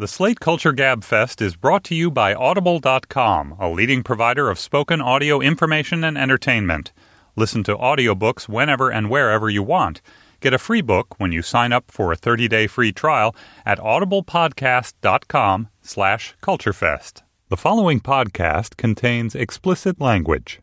The Slate Culture Gab Fest is brought to you by Audible.com, a leading provider of spoken audio information and entertainment. Listen to audiobooks whenever and wherever you want. Get a free book when you sign up for a 30-day free trial at audiblepodcast.com slash culturefest. The following podcast contains explicit language.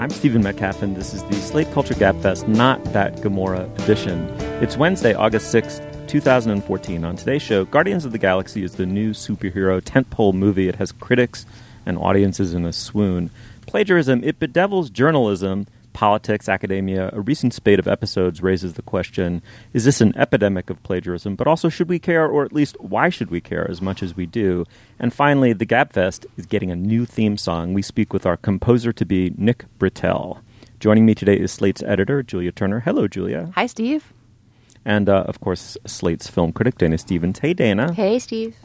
I'm Stephen Metcalf, and this is the Slate Culture Gab Fest, not that Gamora edition. It's Wednesday, August 6th, 2014. On today's show, Guardians of the Galaxy is the new superhero tentpole movie. It has critics and audiences in a swoon. Plagiarism, it bedevils journalism, politics, academia. A recent spate of episodes raises the question is this an epidemic of plagiarism? But also, should we care, or at least why should we care as much as we do? And finally, the Gabfest is getting a new theme song. We speak with our composer to be, Nick Britell. Joining me today is Slate's editor, Julia Turner. Hello, Julia. Hi, Steve. And, uh, of course, Slate's film critic, Dana Stevens. Hey, Dana. Hey, Steve.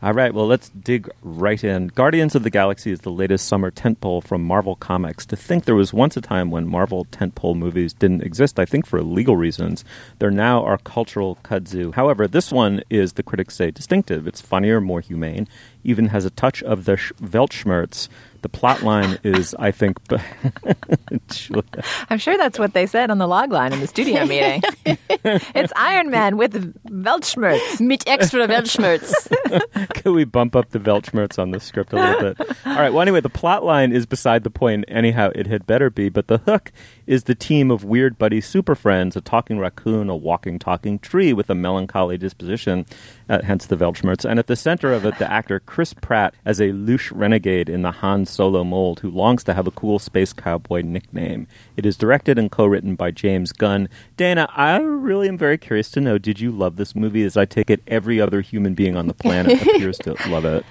All right, well, let's dig right in. Guardians of the Galaxy is the latest summer tentpole from Marvel Comics. To think there was once a time when Marvel tentpole movies didn't exist, I think for legal reasons. They're now our cultural kudzu. However, this one is, the critics say, distinctive. It's funnier, more humane, even has a touch of the sh- Weltschmerz. The plot line is, I think, I'm sure that's what they said on the log line in the studio meeting. it's Iron Man with Weltschmerz. Mit extra Weltschmerz. Can we bump up the Weltschmerz on the script a little bit? All right. Well, anyway, the plot line is beside the point. Anyhow, it had better be. But the hook is the team of weird buddy super friends, a talking raccoon, a walking, talking tree with a melancholy disposition, uh, hence the Weltschmerz. And at the center of it, the actor Chris Pratt as a louche renegade in the Han Solo mold who longs to have a cool space cowboy nickname. It is directed and co-written by James Gunn. Dana, I really am very curious to know, did you love this movie as I take it every other human being on the planet appears to love it?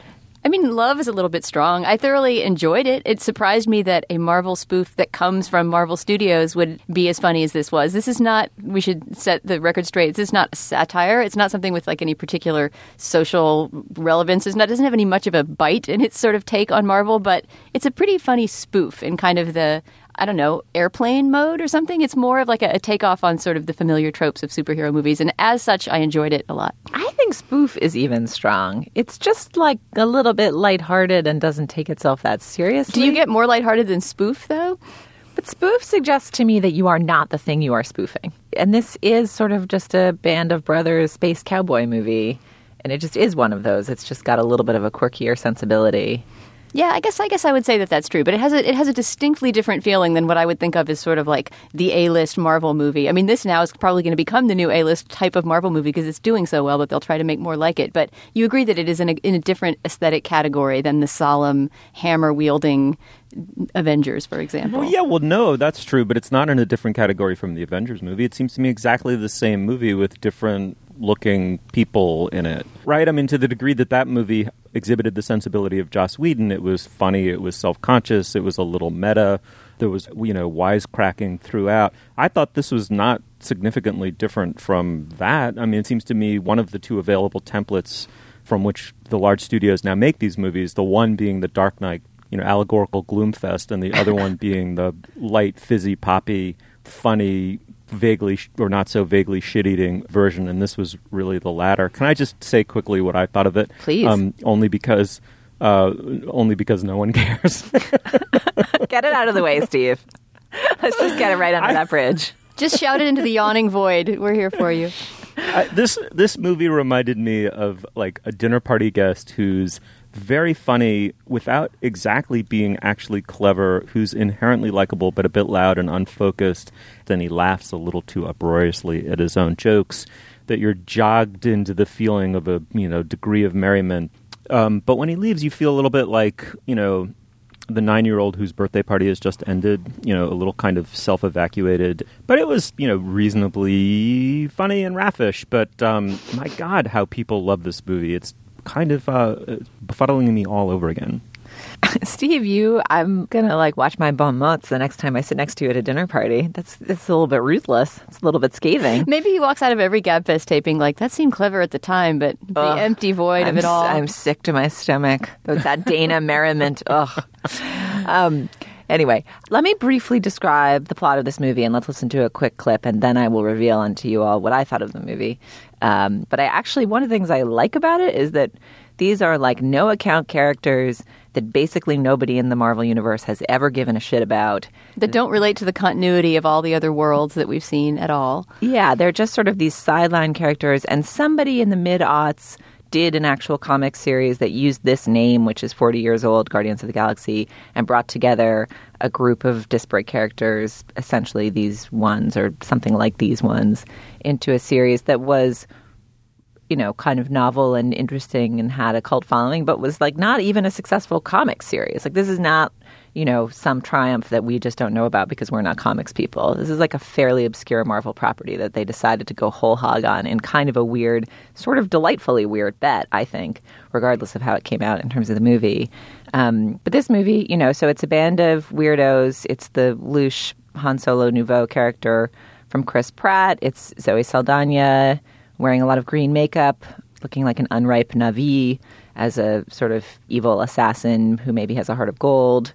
I mean, love is a little bit strong. I thoroughly enjoyed it. It surprised me that a Marvel spoof that comes from Marvel Studios would be as funny as this was. This is not, we should set the record straight. This is not satire. It's not something with like any particular social relevance. It's not, it doesn't have any much of a bite in its sort of take on Marvel, but it's a pretty funny spoof in kind of the, I don't know, airplane mode or something. It's more of like a, a takeoff on sort of the familiar tropes of superhero movies. And as such, I enjoyed it a lot. I think spoof is even strong. It's just like a little bit lighthearted and doesn't take itself that seriously. Do you get more lighthearted than spoof, though? But spoof suggests to me that you are not the thing you are spoofing. And this is sort of just a band of brothers space cowboy movie. And it just is one of those. It's just got a little bit of a quirkier sensibility. Yeah, I guess I guess I would say that that's true, but it has a it has a distinctly different feeling than what I would think of as sort of like the A-list Marvel movie. I mean, this now is probably going to become the new A-list type of Marvel movie because it's doing so well, that they'll try to make more like it. But you agree that it is in a, in a different aesthetic category than the solemn hammer wielding Avengers, for example. Well, yeah, well, no, that's true, but it's not in a different category from the Avengers movie. It seems to me exactly the same movie with different looking people in it. Right? I mean, to the degree that that movie exhibited the sensibility of Joss Whedon, it was funny, it was self conscious, it was a little meta. There was, you know, wisecracking throughout. I thought this was not significantly different from that. I mean, it seems to me one of the two available templates from which the large studios now make these movies, the one being the Dark Knight, you know, allegorical gloomfest, and the other one being the light, fizzy, poppy, funny, vaguely sh- or not so vaguely shit-eating version, and this was really the latter. Can I just say quickly what I thought of it? Please. Um, only because, uh, only because no one cares. get it out of the way, Steve. Let's just get it right under I- that bridge. Just shout it into the yawning void. We're here for you. I, this this movie reminded me of like a dinner party guest who's very funny without exactly being actually clever, who's inherently likable but a bit loud and unfocused. Then he laughs a little too uproariously at his own jokes. That you're jogged into the feeling of a you know degree of merriment. Um, but when he leaves, you feel a little bit like you know the nine year old whose birthday party has just ended, you know, a little kind of self evacuated. But it was, you know, reasonably funny and raffish. But um, my God, how people love this movie. It's kind of uh, befuddling me all over again. Steve, you, I'm gonna like watch my bon mots the next time I sit next to you at a dinner party. That's it's a little bit ruthless. It's a little bit scathing. Maybe he walks out of every Gabfest taping like that seemed clever at the time, but the Ugh. empty void I'm, of it all. I'm sick to my stomach. That Dana merriment. Ugh. Um, anyway, let me briefly describe the plot of this movie, and let's listen to a quick clip, and then I will reveal unto you all what I thought of the movie. Um, but I actually, one of the things I like about it is that these are like no account characters that basically nobody in the Marvel universe has ever given a shit about. that don't relate to the continuity of all the other worlds that we've seen at all. Yeah, they're just sort of these sideline characters, and somebody in the mid aughts did an actual comic series that used this name, which is 40 years old, Guardians of the Galaxy, and brought together a group of disparate characters, essentially these ones or something like these ones, into a series that was you know, kind of novel and interesting and had a cult following, but was like not even a successful comic series. Like this is not, you know, some triumph that we just don't know about because we're not comics people. This is like a fairly obscure Marvel property that they decided to go whole hog on in kind of a weird, sort of delightfully weird bet, I think, regardless of how it came out in terms of the movie. Um, but this movie, you know, so it's a band of weirdos. It's the louche Han Solo Nouveau character from Chris Pratt. It's Zoe Saldana wearing a lot of green makeup, looking like an unripe Navi as a sort of evil assassin who maybe has a heart of gold.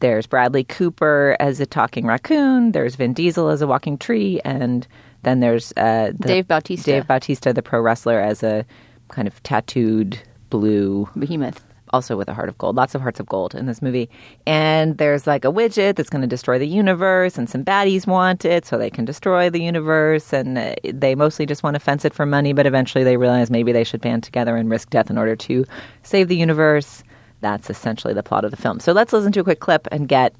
There's Bradley Cooper as a talking raccoon. There's Vin Diesel as a walking tree, and then there's uh, the- Dave Bautista. Dave Bautista, the pro wrestler, as a kind of tattooed blue Behemoth. Also with a heart of gold. Lots of hearts of gold in this movie. And there's like a widget that's going to destroy the universe, and some baddies want it so they can destroy the universe. And uh, they mostly just want to fence it for money, but eventually they realize maybe they should band together and risk death in order to save the universe. That's essentially the plot of the film. So let's listen to a quick clip and get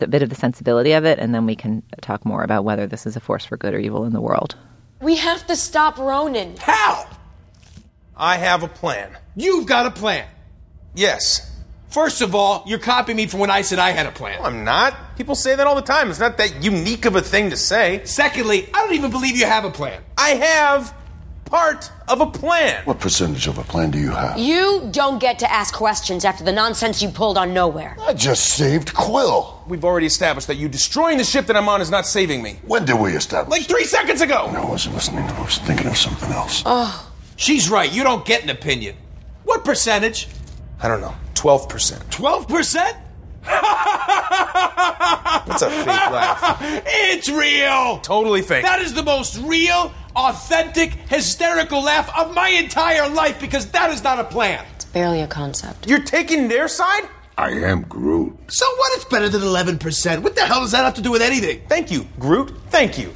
a bit of the sensibility of it, and then we can talk more about whether this is a force for good or evil in the world. We have to stop Ronan. How? I have a plan. You've got a plan. Yes. First of all, you're copying me from when I said I had a plan. I'm not. People say that all the time. It's not that unique of a thing to say. Secondly, I don't even believe you have a plan. I have part of a plan. What percentage of a plan do you have? You don't get to ask questions after the nonsense you pulled on Knowhere. I just saved Quill. We've already established that you destroying the ship that I'm on is not saving me. When did we establish? Like three seconds ago. I wasn't listening. I was thinking of something else. Oh. She's right. You don't get an opinion. What percentage? I don't know. 12%. 12%? That's a fake laugh. It's real. Totally fake. That is the most real, authentic, hysterical laugh of my entire life because that is not a plan. It's barely a concept. You're taking their side? I am Groot. So what? It's better than 11%. What the hell does that have to do with anything? Thank you, Groot. Thank you.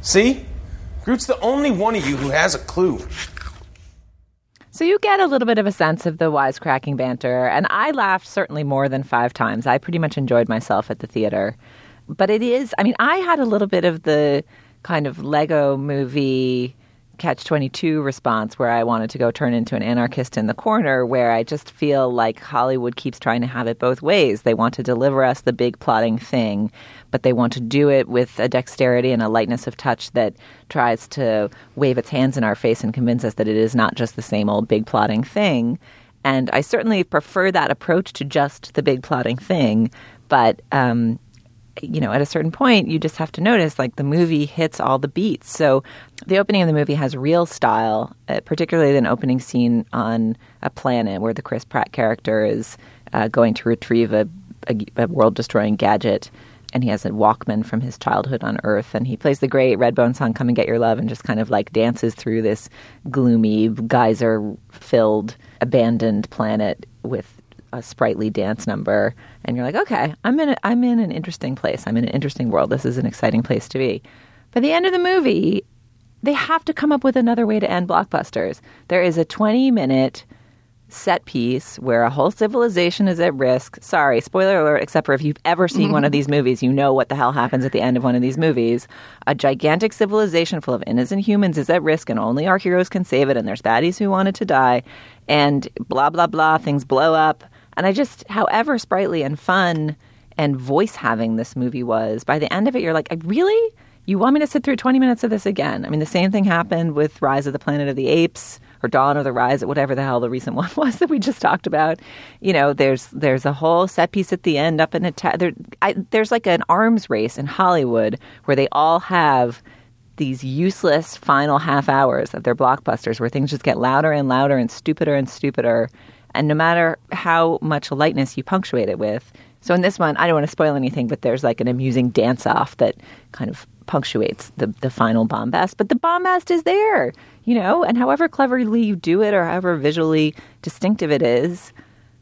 See? Groot's the only one of you who has a clue. So you get a little bit of a sense of the wisecracking banter, and I laughed certainly more than five times. I pretty much enjoyed myself at the theater. But it is, I mean, I had a little bit of the kind of Lego movie catch 22 response where I wanted to go turn into an anarchist in the corner, where I just feel like Hollywood keeps trying to have it both ways. They want to deliver us the big plotting thing, but they want to do it with a dexterity and a lightness of touch that tries to wave its hands in our face and convince us that it is not just the same old big plotting thing. And I certainly prefer that approach to just the big plotting thing, but um, you know, at a certain point, you just have to notice like the movie hits all the beats. So the opening of the movie has real style, uh, particularly an opening scene on a planet where the Chris Pratt character is uh, going to retrieve a, a, a world destroying gadget. And he has a Walkman from his childhood on Earth. And he plays the great Redbone song, Come and Get Your Love, and just kind of like dances through this gloomy, geyser filled, abandoned planet with a sprightly dance number, and you're like, okay, I'm in a, I'm in an interesting place. I'm in an interesting world. This is an exciting place to be. By the end of the movie, they have to come up with another way to end blockbusters. There is a 20 minute set piece where a whole civilization is at risk. Sorry, spoiler alert, except for if you've ever seen one of these movies, you know what the hell happens at the end of one of these movies. A gigantic civilization full of innocent humans is at risk, and only our heroes can save it, and there's baddies who wanted to die, and blah, blah, blah, things blow up. And I just, however sprightly and fun and voice having this movie was, by the end of it, you're like, I really? You want me to sit through 20 minutes of this again? I mean, the same thing happened with Rise of the Planet of the Apes or Dawn of the Rise, or whatever the hell the recent one was that we just talked about. You know, there's there's a whole set piece at the end up in a ta- there, I, there's like an arms race in Hollywood where they all have these useless final half hours of their blockbusters where things just get louder and louder and stupider and stupider. And no matter how much lightness you punctuate it with, so in this one, I don't want to spoil anything, but there's like an amusing dance off that kind of punctuates the, the final bombast. But the bombast is there, you know, and however cleverly you do it or however visually distinctive it is,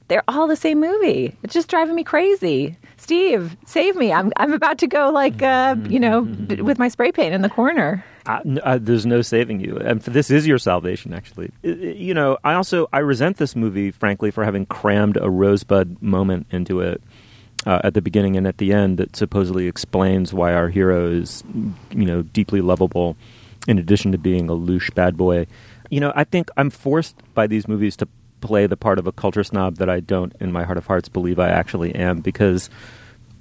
they're all the same movie. It's just driving me crazy. Steve, save me. I'm, I'm about to go like, uh, you know, with my spray paint in the corner. Uh, n- uh, there's no saving you, and this is your salvation. Actually, I- I- you know, I also I resent this movie, frankly, for having crammed a rosebud moment into it uh, at the beginning and at the end that supposedly explains why our hero is, you know, deeply lovable, in addition to being a louche bad boy. You know, I think I'm forced by these movies to play the part of a culture snob that I don't, in my heart of hearts, believe I actually am because.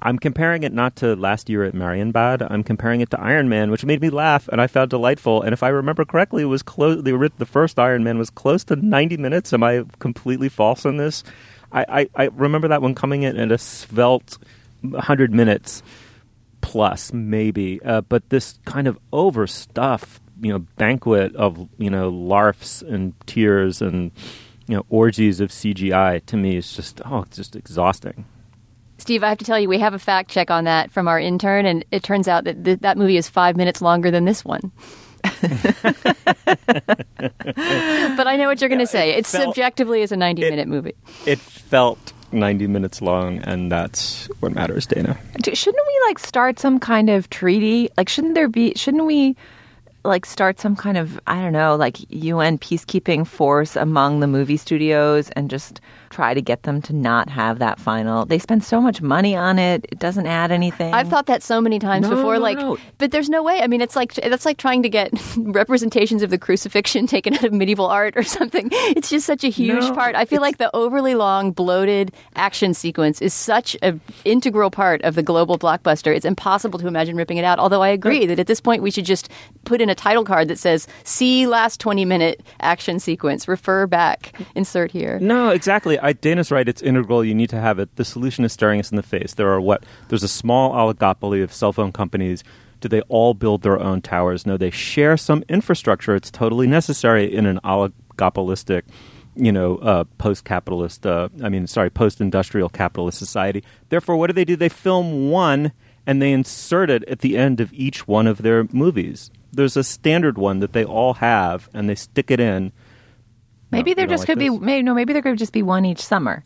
I'm comparing it not to last year at Marienbad. I'm comparing it to Iron Man, which made me laugh and I found delightful. And if I remember correctly, was close. The, the first Iron Man was close to 90 minutes. Am I completely false on this? I, I, I remember that one coming in at a svelte 100 minutes plus, maybe. Uh, but this kind of overstuffed, you know, banquet of you know larfs and tears and you know orgies of CGI to me is just oh, it's just exhausting. Steve, I have to tell you, we have a fact check on that from our intern, and it turns out that th- that movie is five minutes longer than this one. but I know what you're going to say. It felt- subjectively is a 90 minute movie. It felt 90 minutes long, and that's what matters, Dana. Shouldn't we like start some kind of treaty? Like, shouldn't there be? Shouldn't we like start some kind of I don't know, like UN peacekeeping force among the movie studios and just try to get them to not have that final? They spend so much money on it; it doesn't add anything. I've thought that so many times No, before. no, like, no. but there's no way. I mean, it's like that's like trying to get representations of the crucifixion taken out of medieval art or something. It's just such a huge part. I feel like the overly long, bloated action sequence is such an integral part of the global blockbuster. It's impossible to imagine ripping it out. Although I agree that at this point we should just put in a title card that says "See last 20 minute action sequence. Refer back. Insert here." No, exactly. I, Dana's right. It's integral. You need to have it. The solution is staring us in the face. There are what? There's a small oligopoly of cell phone companies. Do they all build their own towers? No, they share some infrastructure. It's totally necessary in an oligopolistic, you know, uh, post-capitalist. Uh, I mean, sorry, post-industrial capitalist society. Therefore, what do they do? They film one and they insert it at the end of each one of their movies. There's a standard one that they all have, and they stick it in. Maybe No, there just like could be maybe no, maybe there could just be one each summer.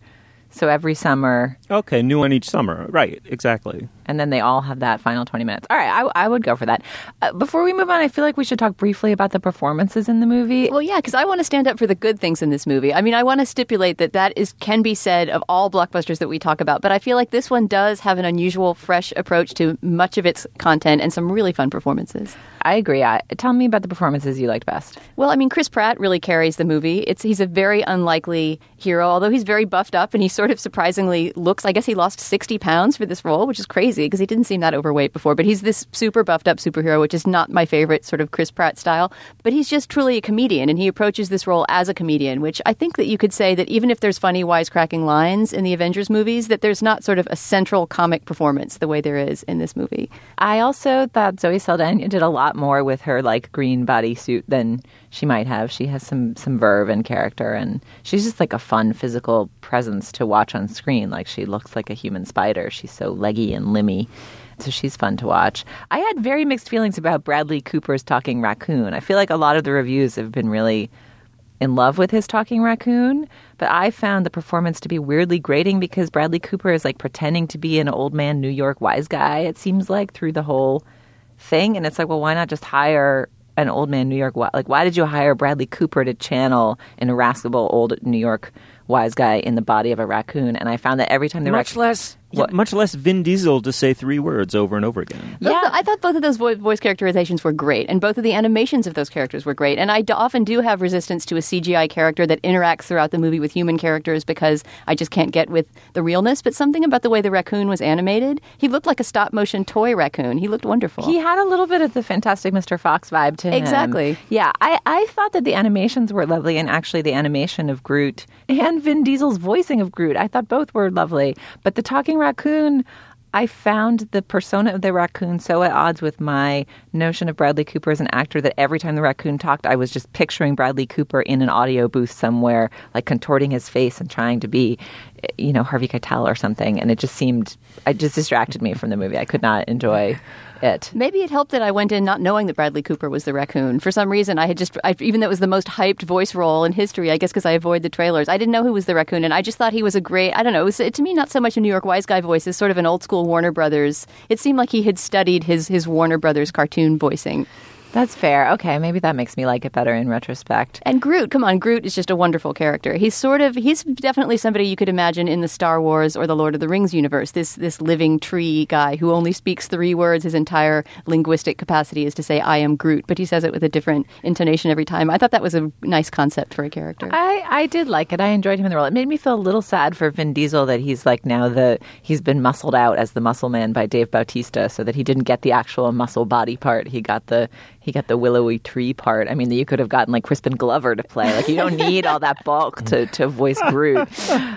So every summer, Okay, new one each summer. Right, exactly. and then they all have that final 20 minutes. All right, I, I would go for that. Uh, before we move on, I feel like we should talk briefly about the performances in the movie. Well, yeah, because I want to stand up for the good things in this movie. I mean, I want to stipulate that that is can be said of all blockbusters that we talk about, but I feel like this one does have an unusual, fresh approach to much of its content and some really fun performances. I agree. I, tell me about the performances you liked best. Well, I mean, Chris Pratt really carries the movie. It's he's a very unlikely hero, although he's very buffed up and he sort of surprisingly looks. I guess he lost sixty pounds for this role, which is crazy because he didn't seem that overweight before. But he's this super buffed up superhero, which is not my favorite sort of Chris Pratt style. But he's just truly a comedian, and he approaches this role as a comedian, which I think that you could say that even if there's funny, wisecracking lines in the Avengers movies, that there's not sort of a central comic performance the way there is in this movie. I also thought Zoe Saldana did a lot more with her like green bodysuit than she might have. She has some some verve and character, and she's just like a fun physical presence to watch on screen. Like she looks like a human spider. She's so leggy and limmy. So she's fun to watch. I had very mixed feelings about Bradley Cooper's talking raccoon. I feel like a lot of the reviews have been really in love with his talking raccoon, but I found the performance to be weirdly grating because Bradley Cooper is like pretending to be an old man New York wise guy, it seems like, through the whole thing. And it's like, well, why not just hire an old man New York? Like, why did you hire Bradley Cooper to channel an irascible old New York wise guy in the body of a raccoon? And I found that every time the Much raccoon. less. Yeah, much less Vin Diesel to say three words over and over again. Yeah, I thought both of those vo- voice characterizations were great, and both of the animations of those characters were great. And I d- often do have resistance to a CGI character that interacts throughout the movie with human characters because I just can't get with the realness. But something about the way the raccoon was animated, he looked like a stop motion toy raccoon. He looked wonderful. He had a little bit of the Fantastic Mr. Fox vibe to him. Exactly. Yeah, I, I thought that the animations were lovely, and actually the animation of Groot and Vin Diesel's voicing of Groot, I thought both were lovely. But the talking raccoon, I found the persona of the raccoon so at odds with my notion of Bradley Cooper as an actor that every time the raccoon talked, I was just picturing Bradley Cooper in an audio booth somewhere, like contorting his face and trying to be, you know, Harvey Keitel or something. And it just seemed, it just distracted me from the movie. I could not enjoy it. Maybe it helped that I went in not knowing that Bradley Cooper was the raccoon. For some reason, I had just, I, even though it was the most hyped voice role in history, I guess because I avoid the trailers, I didn't know who was the raccoon, and I just thought he was a great, I don't know, it was, to me, not so much a New York wise guy voice, as sort of an old school Warner Brothers. It seemed like he had studied his, his Warner Brothers cartoon voicing. That's fair. Okay, maybe that makes me like it better in retrospect. And Groot, come on, Groot is just a wonderful character. He's sort of he's definitely somebody you could imagine in the Star Wars or the Lord of the Rings universe. This this living tree guy who only speaks three words. His entire linguistic capacity is to say "I am Groot," but he says it with a different intonation every time. I thought that was a nice concept for a character. I, I did like it. I enjoyed him in the role. It made me feel a little sad for Vin Diesel that he's like now the he's been muscled out as the muscle man by Dave Bautista, so that he didn't get the actual muscle body part. He got the he got the willowy tree part. I mean, you could have gotten like Crispin Glover to play. Like you don't need all that bulk to, to voice Groot.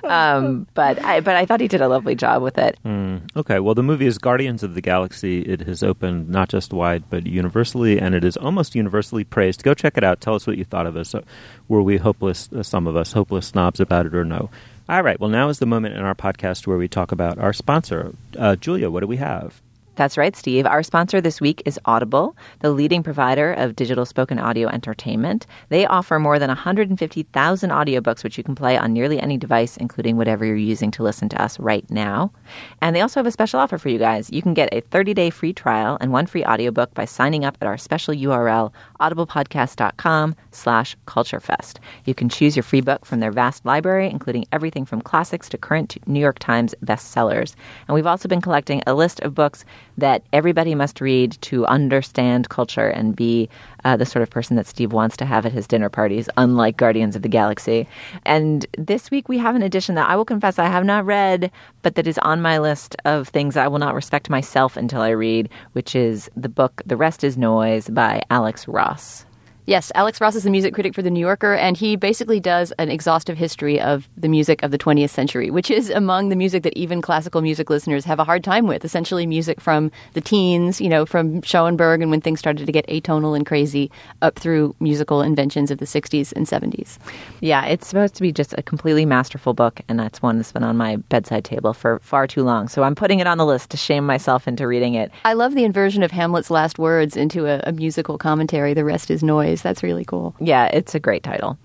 Um, but I but I thought he did a lovely job with it. Mm, okay, well, the movie is Guardians of the Galaxy. It has opened not just wide, but universally, and it is almost universally praised. Go check it out. Tell us what you thought of it. So, were we hopeless, uh, some of us, hopeless snobs about it or no? All right, well, now is the moment in our podcast where we talk about our sponsor. Uh, Julia, what do we have? That's right, Steve. Our sponsor this week is Audible, the leading provider of digital spoken audio entertainment. They offer more than 150,000 audiobooks, which you can play on nearly any device, including whatever you're using to listen to us right now. And they also have a special offer for you guys. You can get a 30-day free trial and one free audiobook by signing up at our special URL, audiblepodcast.com slash culturefest. You can choose your free book from their vast library, including everything from classics to current New York Times bestsellers. And we've also been collecting a list of books that everybody must read to understand culture and be uh, the sort of person that Steve wants to have at his dinner parties, unlike Guardians of the Galaxy. And this week we have an edition that I will confess I have not read, but that is on my list of things I will not respect myself until I read, which is the book The Rest is Noise by Alex Ross. Yes, Alex Ross is the music critic for The New Yorker, and he basically does an exhaustive history of the music of the 20th century, which is among the music that even classical music listeners have a hard time with. Essentially, music from the teens, you know, from Schoenberg and when things started to get atonal and crazy, up through musical inventions of the 60s and 70s. Yeah, it's supposed to be just a completely masterful book, and that's one that's been on my bedside table for far too long. So I'm putting it on the list to shame myself into reading it. I love the inversion of Hamlet's last words into a, a musical commentary. The rest is noise. That's really cool. Yeah, it's a great title.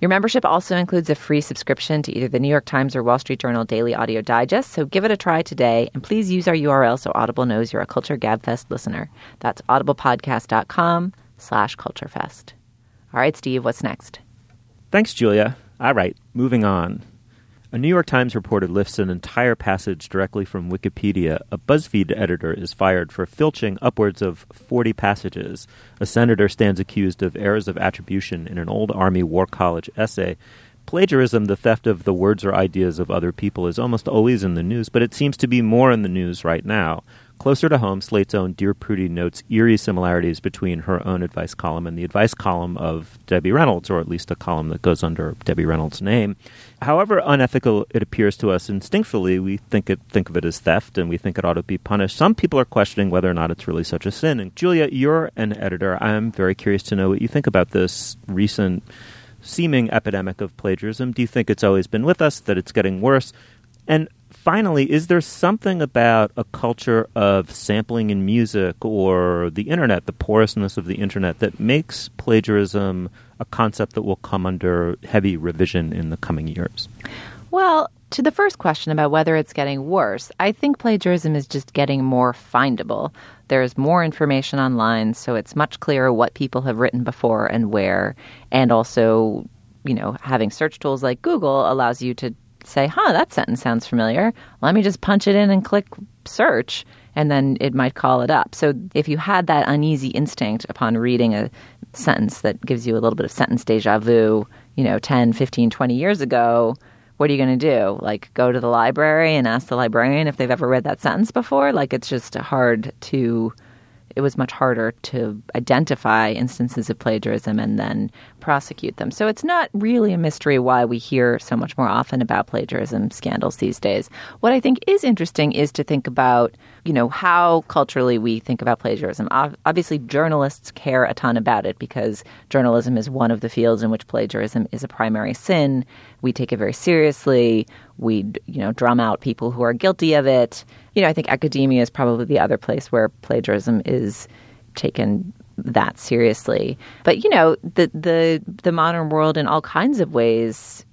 Your membership also includes a free subscription to either the New York Times or Wall Street Journal Daily Audio Digest, so give it a try today, and please use our URL so Audible knows you're a Culture Gabfest listener. That's audiblepodcast.com slash culturefest. All right, Steve, what's next? Thanks, Julia. All right, moving on. A New York Times reporter lifts an entire passage directly from Wikipedia. A BuzzFeed editor is fired for filching upwards of 40 passages. A senator stands accused of errors of attribution in an old Army War College essay. Plagiarism, the theft of the words or ideas of other people, is almost always in the news, but it seems to be more in the news right now. Closer to home, Slate's own Dear Prudie notes eerie similarities between her own advice column and the advice column of Debbie Reynolds, or at least a column that goes under Debbie Reynolds' name. However unethical it appears to us instinctually, we think it think of it as theft and we think it ought to be punished. Some people are questioning whether or not it's really such a sin. And Julia, you're an editor. I'm very curious to know what you think about this recent seeming epidemic of plagiarism. Do you think it's always been with us, that it's getting worse? And finally, is there something about a culture of sampling in music or the internet, the porousness of the internet, that makes plagiarism a concept that will come under heavy revision in the coming years? Well, to the first question about whether it's getting worse, I think plagiarism is just getting more findable. There's more information online, so it's much clearer what people have written before and where. And also, you know, having search tools like Google allows you to say, huh, that sentence sounds familiar. Let me just punch it in and click search, and then it might call it up. So if you had that uneasy instinct upon reading a sentence that gives you a little bit of sentence deja vu, you know, 10, 15, 20 years ago, what are you going to do? Like go to the library and ask the librarian if they've ever read that sentence before? Like it's just hard to it was much harder to identify instances of plagiarism and then prosecute them. So it's not really a mystery why we hear so much more often about plagiarism scandals these days. What I think is interesting is to think about, you know, how culturally we think about plagiarism. Obviously, journalists care a ton about it because journalism is one of the fields in which plagiarism is a primary sin. We take it very seriously. We, you know, drum out people who are guilty of it you know, I think academia is probably the other place where plagiarism is taken that seriously. But you know, the the the modern world in all kinds of ways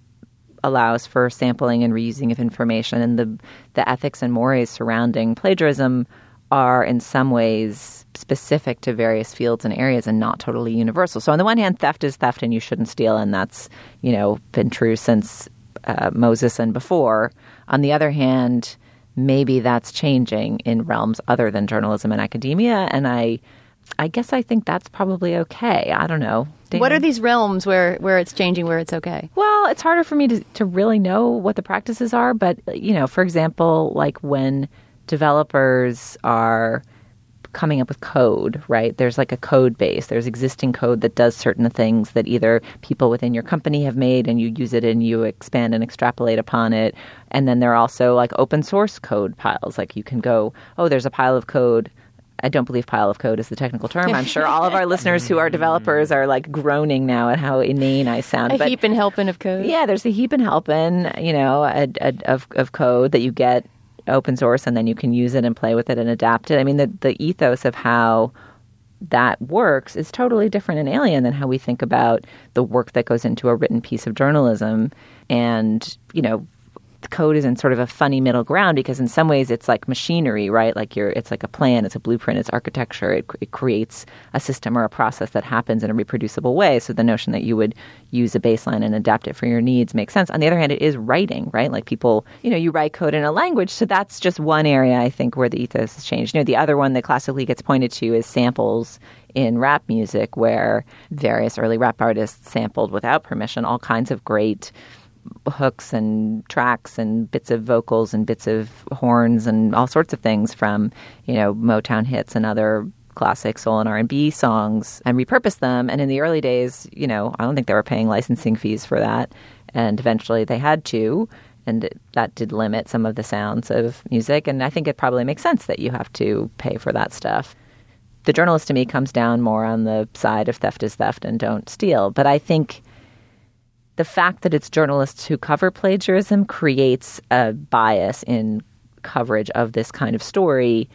allows for sampling and reusing of information, and the the ethics and mores surrounding plagiarism are in some ways specific to various fields and areas and not totally universal. So on the one hand, theft is theft, and you shouldn't steal, and that's you know been true since uh, Moses and before. On the other hand, maybe that's changing in realms other than journalism and academia and i i guess i think that's probably okay i don't know Dan? what are these realms where where it's changing where it's okay well it's harder for me to, to really know what the practices are but you know for example like when developers are coming up with code, right? There's like a code base. There's existing code that does certain things that either people within your company have made and you use it and you expand and extrapolate upon it. And then there are also like open source code piles. Like you can go, oh, there's a pile of code. I don't believe pile of code is the technical term. I'm sure all of our listeners who are developers are like groaning now at how inane I sound. A but, heap and helping of code. Yeah, there's a heap and helping, you know, a, a, of, of code that you get open source and then you can use it and play with it and adapt it. I mean, the, the ethos of how that works is totally different and alien than how we think about the work that goes into a written piece of journalism. And, you know, code is in sort of a funny middle ground because in some ways it's like machinery, right? Like you're, it's like a plan, it's a blueprint, it's architecture. It, it creates a system or a process that happens in a reproducible way. So the notion that you would use a baseline and adapt it for your needs makes sense. On the other hand, it is writing, right? Like people, you know, you write code in a language. So that's just one area I think where the ethos has changed. You know, the other one that classically gets pointed to is samples in rap music where various early rap artists sampled without permission all kinds of great hooks and tracks and bits of vocals and bits of horns and all sorts of things from you know Motown hits and other classic soul and R&B songs and repurpose them. And in the early days you know I don't think they were paying licensing fees for that. And eventually they had to and that did limit some of the sounds of music. And I think it probably makes sense that you have to pay for that stuff. The journalist to me comes down more on the side of theft is theft and don't steal. But I think the fact that it's journalists who cover plagiarism creates a bias in coverage of this kind of story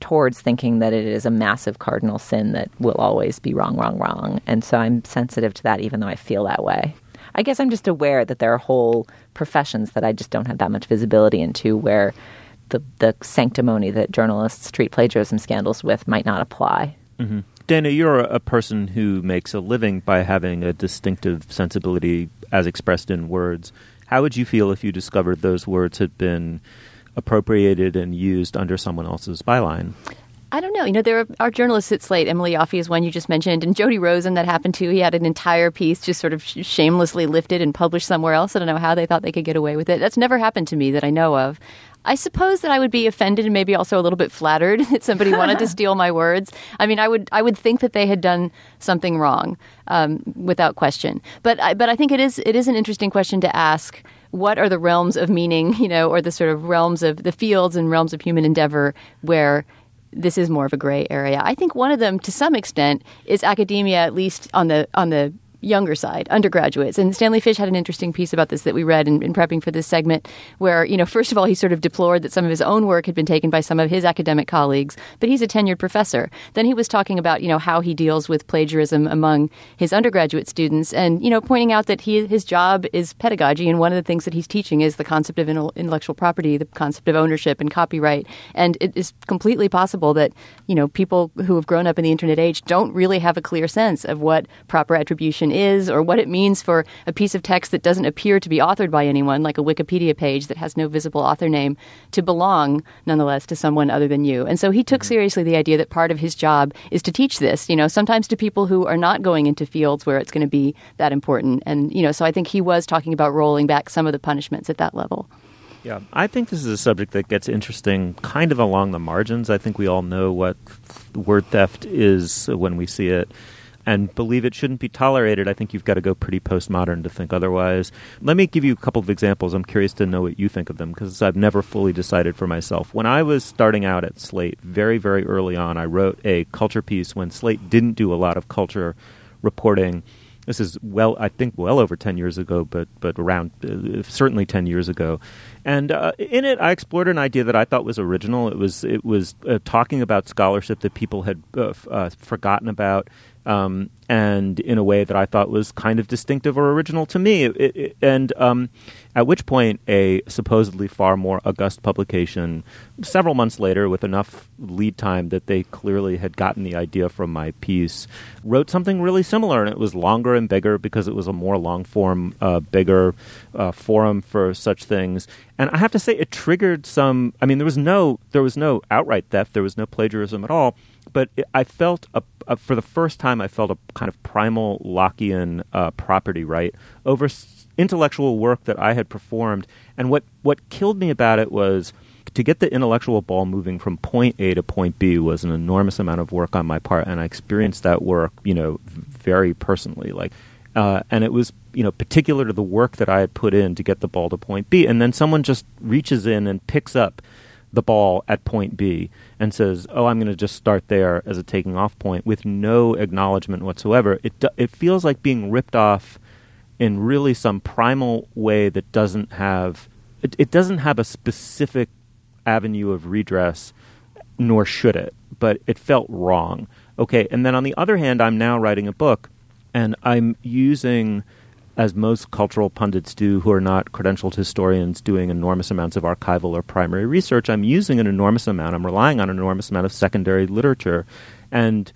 towards thinking that it is a massive cardinal sin that will always be wrong, wrong, wrong. And so I'm sensitive to that, even though I feel that way. I guess I'm just aware that there are whole professions that I just don't have that much visibility into where the, the sanctimony that journalists treat plagiarism scandals with might not apply. Mm-hmm. Dana, you're a person who makes a living by having a distinctive sensibility as expressed in words. How would you feel if you discovered those words had been appropriated and used under someone else's byline? I don't know. You know, there are journalists at Slate. Emily Yoffe is one you just mentioned, and Jody Rosen. That happened too. He had an entire piece just sort of shamelessly lifted and published somewhere else. I don't know how they thought they could get away with it. That's never happened to me that I know of. I suppose that I would be offended and maybe also a little bit flattered that somebody wanted to steal my words. I mean, I would I would think that they had done something wrong, um, without question. But I, but I think it is it is an interesting question to ask. What are the realms of meaning, you know, or the sort of realms of the fields and realms of human endeavor where this is more of a gray area? I think one of them, to some extent, is academia, at least on the on the younger side, undergraduates. And Stanley Fish had an interesting piece about this that we read in, in, prepping for this segment, where, you know, first of all, he sort of deplored that some of his own work had been taken by some of his academic colleagues, but he's a tenured professor. Then he was talking about, you know, how he deals with plagiarism among his undergraduate students and, you know, pointing out that he, his job is pedagogy. And one of the things that he's teaching is the concept of intellectual property, the concept of ownership and copyright. And it is completely possible that, you know, people who have grown up in the internet age don't really have a clear sense of what proper attribution is or what it means for a piece of text that doesn't appear to be authored by anyone, like a Wikipedia page that has no visible author name, to belong nonetheless to someone other than you. And so he took mm-hmm. seriously the idea that part of his job is to teach this, you know, sometimes to people who are not going into fields where it's going to be that important. And, you know, so I think he was talking about rolling back some of the punishments at that level. Yeah, I think this is a subject that gets interesting kind of along the margins. I think we all know what word theft is when we see it and believe it shouldn't be tolerated, I think you've got to go pretty postmodern to think otherwise. Let me give you a couple of examples. I'm curious to know what you think of them because I've never fully decided for myself. When I was starting out at Slate, very, very early on, I wrote a culture piece when Slate didn't do a lot of culture reporting. This is well, I think, well over ten years ago, but but around uh, certainly ten years ago. And uh, in it, I explored an idea that I thought was original. It was it was uh, talking about scholarship that people had uh, uh, forgotten about um, and in a way that I thought was kind of distinctive or original to me. It, it, and um, at which point, a supposedly far more august publication, several months later, with enough lead time that they clearly had gotten the idea from my piece, wrote something really similar, and it was longer and bigger because it was a more long form, uh, bigger uh, forum for such things. And I have to say, it triggered some. I mean, there was no there was no outright theft, there was no plagiarism at all but I felt a, a, for the first time I felt a kind of primal Lockean uh, property right? Over s- intellectual work that I had performed, and what what killed me about it was to get the intellectual ball moving from point A to point B was an enormous amount of work on my part, and I experienced that work, you know, very personally, like. Uh, and it was, you know, particular to the work that I had put in to get the ball to point B, and then someone just reaches in and picks up the ball at point B and says, "Oh, I'm going to just start there as a taking off point with no acknowledgement whatsoever." It it feels like being ripped off in really some primal way that doesn't have it, it doesn't have a specific avenue of redress, nor should it. But it felt wrong. Okay, and then on the other hand, I'm now writing a book, and I'm using as most cultural pundits do who are not credentialed historians doing enormous amounts of archival or primary research, I'm using an enormous amount, I'm relying on an enormous amount of secondary literature. And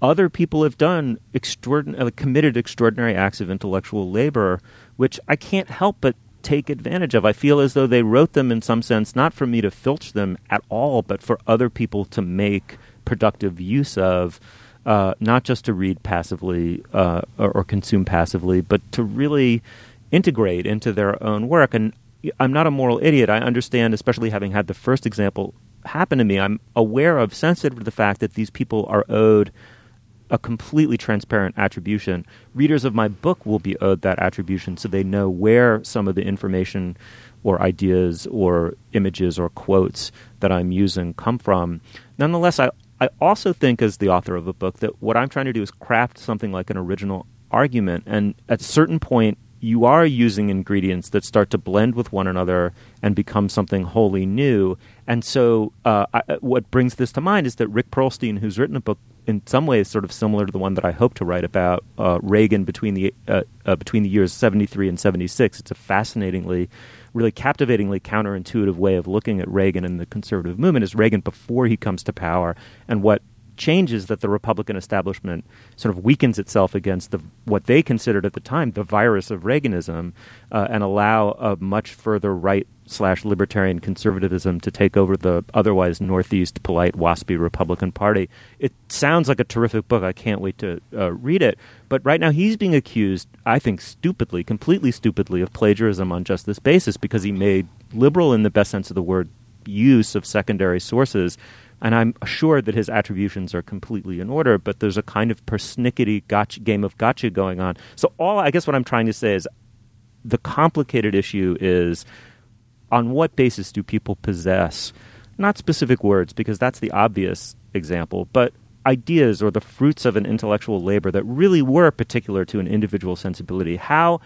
other people have done extraordinary, uh, committed extraordinary acts of intellectual labor, which I can't help but take advantage of. I feel as though they wrote them in some sense, not for me to filch them at all, but for other people to make productive use of uh, not just to read passively uh, or, or, consume passively, but to really integrate into their own work. And I'm not a moral idiot. I understand, especially having had the first example happen to me, I'm aware of, sensitive to the fact that these people are owed a completely transparent attribution. Readers of my book will be owed that attribution so they know where some of the information or ideas or images or quotes that I'm using come from. Nonetheless, I I also think, as the author of a book, that what I'm trying to do is craft something like an original argument. And at a certain point, you are using ingredients that start to blend with one another and become something wholly new. And so, uh, I, what brings this to mind is that Rick Perlstein, who's written a book in some ways sort of similar to the one that I hope to write about uh, Reagan between the uh, uh between the years 73 and 76, it's a fascinatingly really captivatingly counterintuitive way of looking at Reagan and the conservative movement is Reagan before he comes to power and what changes that the Republican establishment sort of weakens itself against the what they considered at the time the virus of Reaganism, uh, and allow a much further right slash libertarian conservatism to take over the otherwise northeast polite waspy Republican Party. It sounds like a terrific book. I can't wait to uh, read it. But right now he's being accused, I think, stupidly, completely stupidly, of plagiarism on just this basis because he made liberal, in the best sense of the word, use of secondary sources and I'm assured that his attributions are completely in order, but there's a kind of persnickety gotcha, game of gotcha going on. So, all I guess what I'm trying to say is the complicated issue is on what basis do people possess not specific words, because that's the obvious example, but ideas or the fruits of an intellectual labor that really were particular to an individual sensibility. How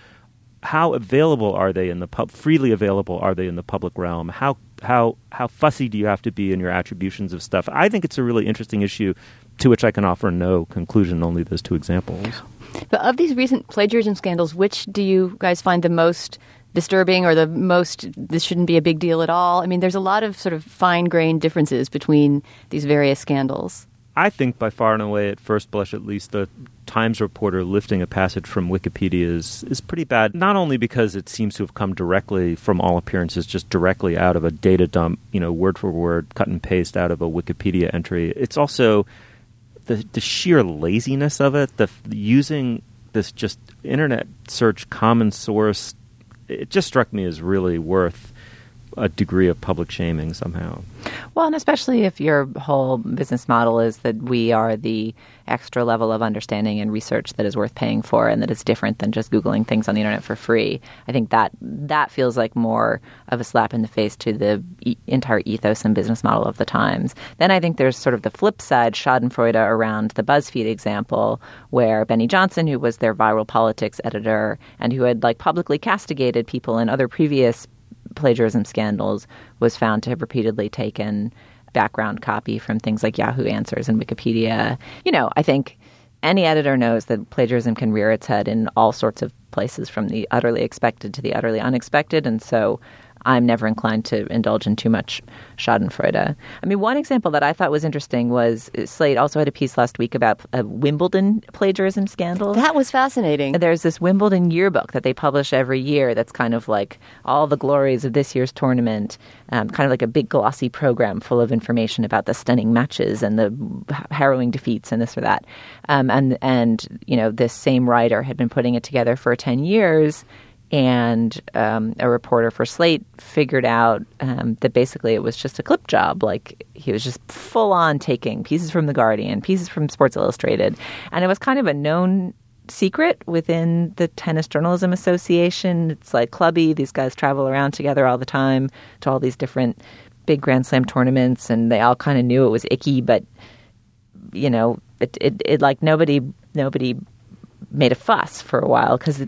how available are they in the pub freely available are they in the public realm? How how how fussy do you have to be in your attributions of stuff? I think it's a really interesting issue to which i can offer no conclusion only those two examples. But of these recent plagiarism scandals which do you guys find the most disturbing or the most this shouldn't be a big deal at all? I mean there's a lot of sort of fine-grained differences between these various scandals I think by far and away, at first blush at least, the Times reporter lifting a passage from Wikipedia is, is pretty bad. Not only because it seems to have come directly, from all appearances, just directly out of a data dump, you know, word for word, cut and paste out of a Wikipedia entry. It's also the, the sheer laziness of it, the, the using this just internet search common source. It just struck me as really worth a degree of public shaming somehow. Well, and especially if your whole business model is that we are the extra level of understanding and research that is worth paying for and that is different than just googling things on the internet for free. I think that that feels like more of a slap in the face to the e- entire ethos and business model of the Times. Then I think there's sort of the flip side schadenfreude around the BuzzFeed example where Benny Johnson who was their viral politics editor and who had like publicly castigated people in other previous plagiarism scandals was found to have repeatedly taken background copy from things like Yahoo Answers and Wikipedia. You know, I think any editor knows that plagiarism can rear its head in all sorts of places from the utterly expected to the utterly unexpected. And so I'm never inclined to indulge in too much Schadenfreude. I mean, one example that I thought was interesting was Slate also had a piece last week about a Wimbledon plagiarism scandal. That was fascinating. There's this Wimbledon yearbook that they publish every year that's kind of like all the glories of this year's tournament, um, kind of like a big glossy program full of information about the stunning matches and the harrowing defeats and this or that. Um, and, and, you know, this same writer had been putting it together for 10 years and um, a reporter for Slate figured out um, that basically it was just a clip job. Like he was just full on taking pieces from The Guardian, pieces from Sports Illustrated, and it was kind of a known secret within the Tennis Journalism Association. It's like clubby; these guys travel around together all the time to all these different big Grand Slam tournaments, and they all kind of knew it was icky, but you know, it it, it like nobody nobody made a fuss for a while because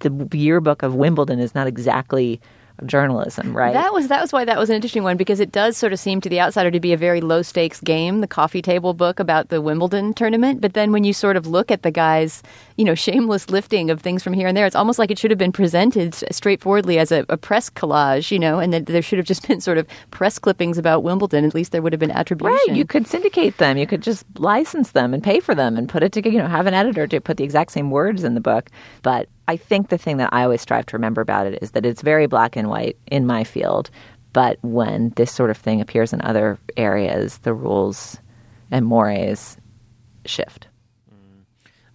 the yearbook of Wimbledon is not exactly journalism, right? That was that was why that was an interesting one because it does sort of seem to the outsider to be a very low stakes game, the coffee table book about the Wimbledon tournament. But then when you sort of look at the guy's, you know, shameless lifting of things from here and there, it's almost like it should have been presented straightforwardly as a, a press collage, you know, and that there should have just been sort of press clippings about Wimbledon. At least there would have been attribution. Right. You could syndicate them. You could just license them and pay for them and put it together. You know, have an editor to put the exact same words in the book, but I think the thing that I always strive to remember about it is that it's very black and white in my field. But when this sort of thing appears in other areas, the rules and mores shift.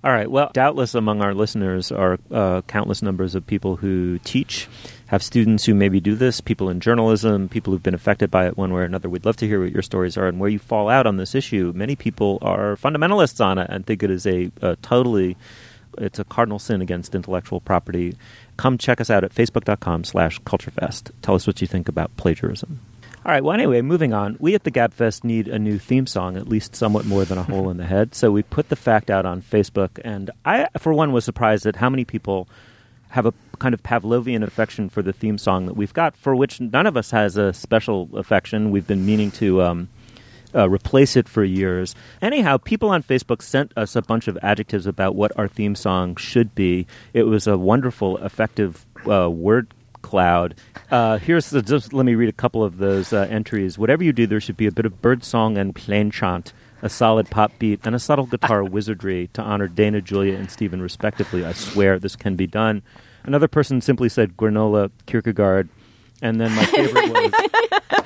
All right. Well, doubtless among our listeners are uh, countless numbers of people who teach, have students who maybe do this, people in journalism, people who've been affected by it one way or another. We'd love to hear what your stories are and where you fall out on this issue. Many people are fundamentalists on it and think it is a, a totally it's a cardinal sin against intellectual property. Come check us out at facebook.com slash culturefest. Tell us what you think about plagiarism. All right, well, anyway, moving on. We at the Gabfest need a new theme song, at least somewhat more than a hole in the head. So we put the fact out on Facebook, and I, for one, was surprised at how many people have a kind of Pavlovian affection for the theme song that we've got, for which none of us has a special affection. We've been meaning to um, uh, replace it for years. Anyhow, people on Facebook sent us a bunch of adjectives about what our theme song should be. It was a wonderful, effective uh, word cloud. Uh, here's the, just let me read a couple of those uh, entries. Whatever you do, there should be a bit of bird song and plain chant, a solid pop beat, and a subtle guitar wizardry to honor Dana, Julia, and Stephen respectively. I swear this can be done. Another person simply said granola, Kierkegaard, and then my favorite was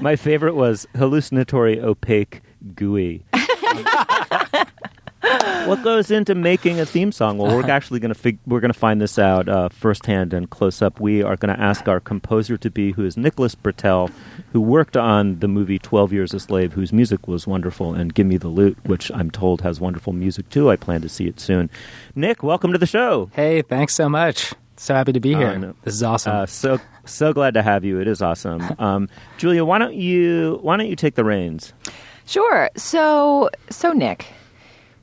my favorite was hallucinatory, opaque, gooey. what goes into making a theme song? Well, we're actually going to fig- we're going to find this out uh, firsthand and close up. We are going to ask our composer to be, who is Nicholas Britell, who worked on the movie Twelve Years a Slave, whose music was wonderful, and Gimme the Loot, which I'm told has wonderful music too. I plan to see it soon. Nick, welcome to the show. Hey, thanks so much. So happy to be here. This is awesome. Uh, so so glad to have you. It is awesome. Um, Julia, why don't you why don't you take the reins? Sure. So, so Nick,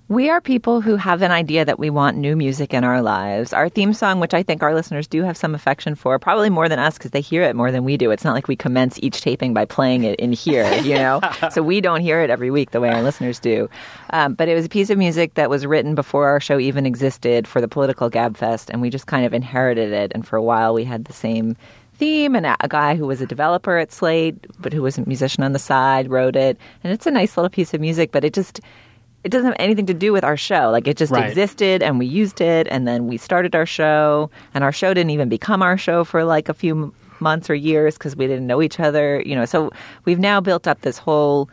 we are people who have an idea that we want new music in our lives. Our theme song, which I think our listeners do have some affection for, probably more than us because they hear it more than we do. It's not like we commence each taping by playing it in here, you know? so we don't hear it every week the way our listeners do. Um, but it was a piece of music that was written before our show even existed for the political Gabfest, and we just kind of inherited it. And for a while, we had the same theme and a guy who was a developer at Slate but who was a musician on the side wrote it and it's a nice little piece of music but it just it doesn't have anything to do with our show. Like it just Right. existed and we used it and then we started our show and our show didn't even become our show for like a few m- months or years because we didn't know each other, you know. So we've now built up this whole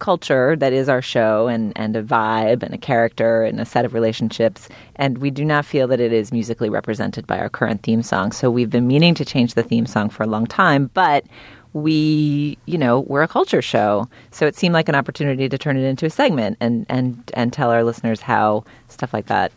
culture that is our show and, and a vibe and a character and a set of relationships. And we do not feel that it is musically represented by our current theme song. So we've been meaning to change the theme song for a long time, but we, you know, we're a culture show. So it seemed like an opportunity to turn it into a segment and, and, and tell our listeners how stuff like that